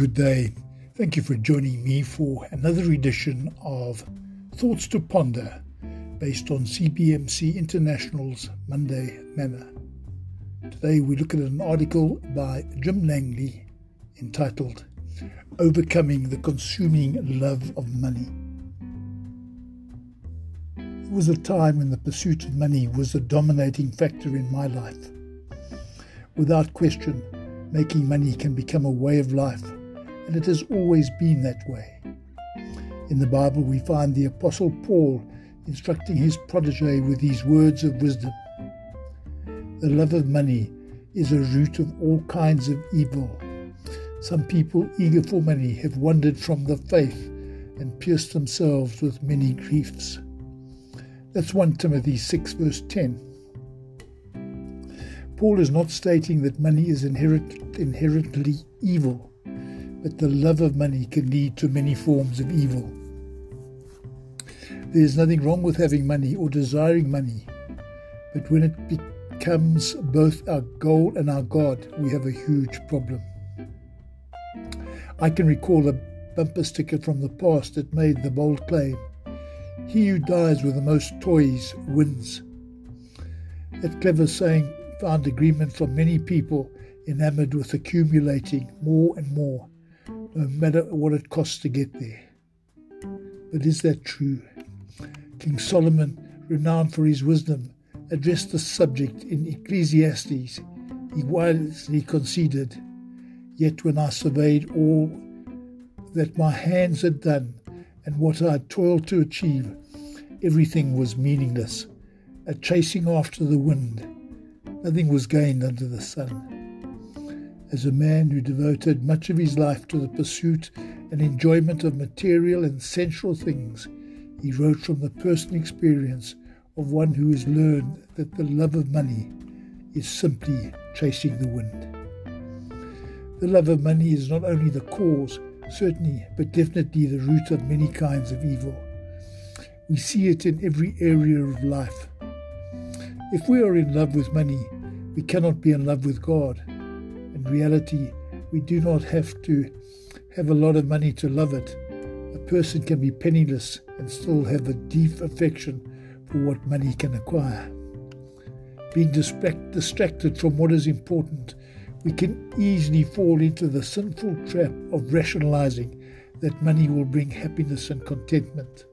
good day. Thank you for joining me for another edition of Thoughts to Ponder based on CBMC International's Monday Manna. Today we look at an article by Jim Langley entitled Overcoming the Consuming Love of Money. There was a time when the pursuit of money was a dominating factor in my life. Without question, making money can become a way of life, and it has always been that way. In the Bible, we find the Apostle Paul instructing his protege with these words of wisdom The love of money is a root of all kinds of evil. Some people eager for money have wandered from the faith and pierced themselves with many griefs. That's 1 Timothy 6, verse 10. Paul is not stating that money is inherent, inherently evil, but the love of money can lead to many forms of evil. There is nothing wrong with having money or desiring money, but when it becomes both our goal and our God, we have a huge problem. I can recall a bumper sticker from the past that made the bold claim He who dies with the most toys wins. That clever saying found agreement from many people enamored with accumulating more and more, no matter what it costs to get there. But is that true? King Solomon, renowned for his wisdom, addressed the subject in Ecclesiastes. He wisely considered, Yet when I surveyed all that my hands had done and what I had toiled to achieve, everything was meaningless, a chasing after the wind Nothing was gained under the sun. As a man who devoted much of his life to the pursuit and enjoyment of material and sensual things, he wrote from the personal experience of one who has learned that the love of money is simply chasing the wind. The love of money is not only the cause, certainly, but definitely the root of many kinds of evil. We see it in every area of life if we are in love with money, we cannot be in love with God. Reality, we do not have to have a lot of money to love it. A person can be penniless and still have a deep affection for what money can acquire. Being distract- distracted from what is important, we can easily fall into the sinful trap of rationalizing that money will bring happiness and contentment.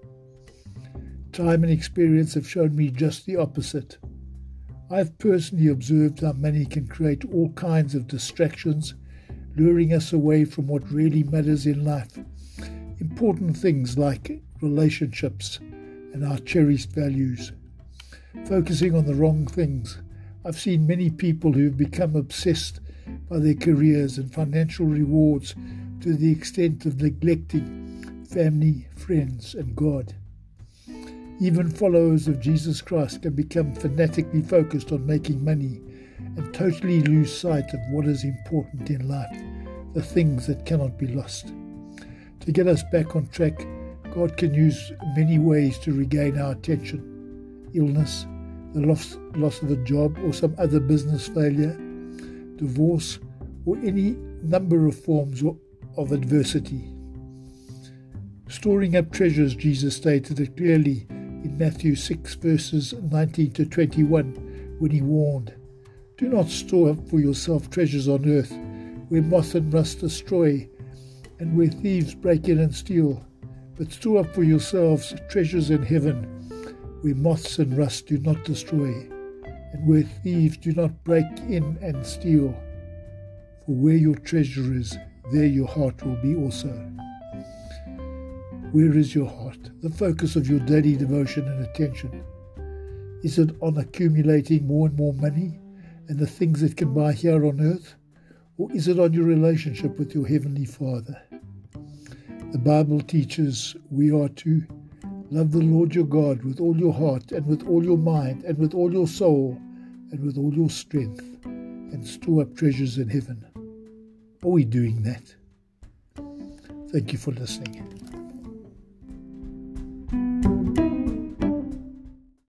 Time and experience have shown me just the opposite. I've personally observed how money can create all kinds of distractions, luring us away from what really matters in life. Important things like relationships and our cherished values. Focusing on the wrong things. I've seen many people who have become obsessed by their careers and financial rewards to the extent of neglecting family, friends, and God. Even followers of Jesus Christ can become fanatically focused on making money and totally lose sight of what is important in life, the things that cannot be lost. To get us back on track, God can use many ways to regain our attention illness, the loss, loss of a job or some other business failure, divorce, or any number of forms of adversity. Storing up treasures, Jesus stated it clearly in Matthew 6, verses 19 to 21, when he warned, Do not store up for yourself treasures on earth, where moth and rust destroy, and where thieves break in and steal, but store up for yourselves treasures in heaven, where moths and rust do not destroy, and where thieves do not break in and steal. For where your treasure is, there your heart will be also. Where is your heart, the focus of your daily devotion and attention? Is it on accumulating more and more money and the things it can buy here on earth? Or is it on your relationship with your Heavenly Father? The Bible teaches we are to love the Lord your God with all your heart and with all your mind and with all your soul and with all your strength and store up treasures in heaven. Are we doing that? Thank you for listening.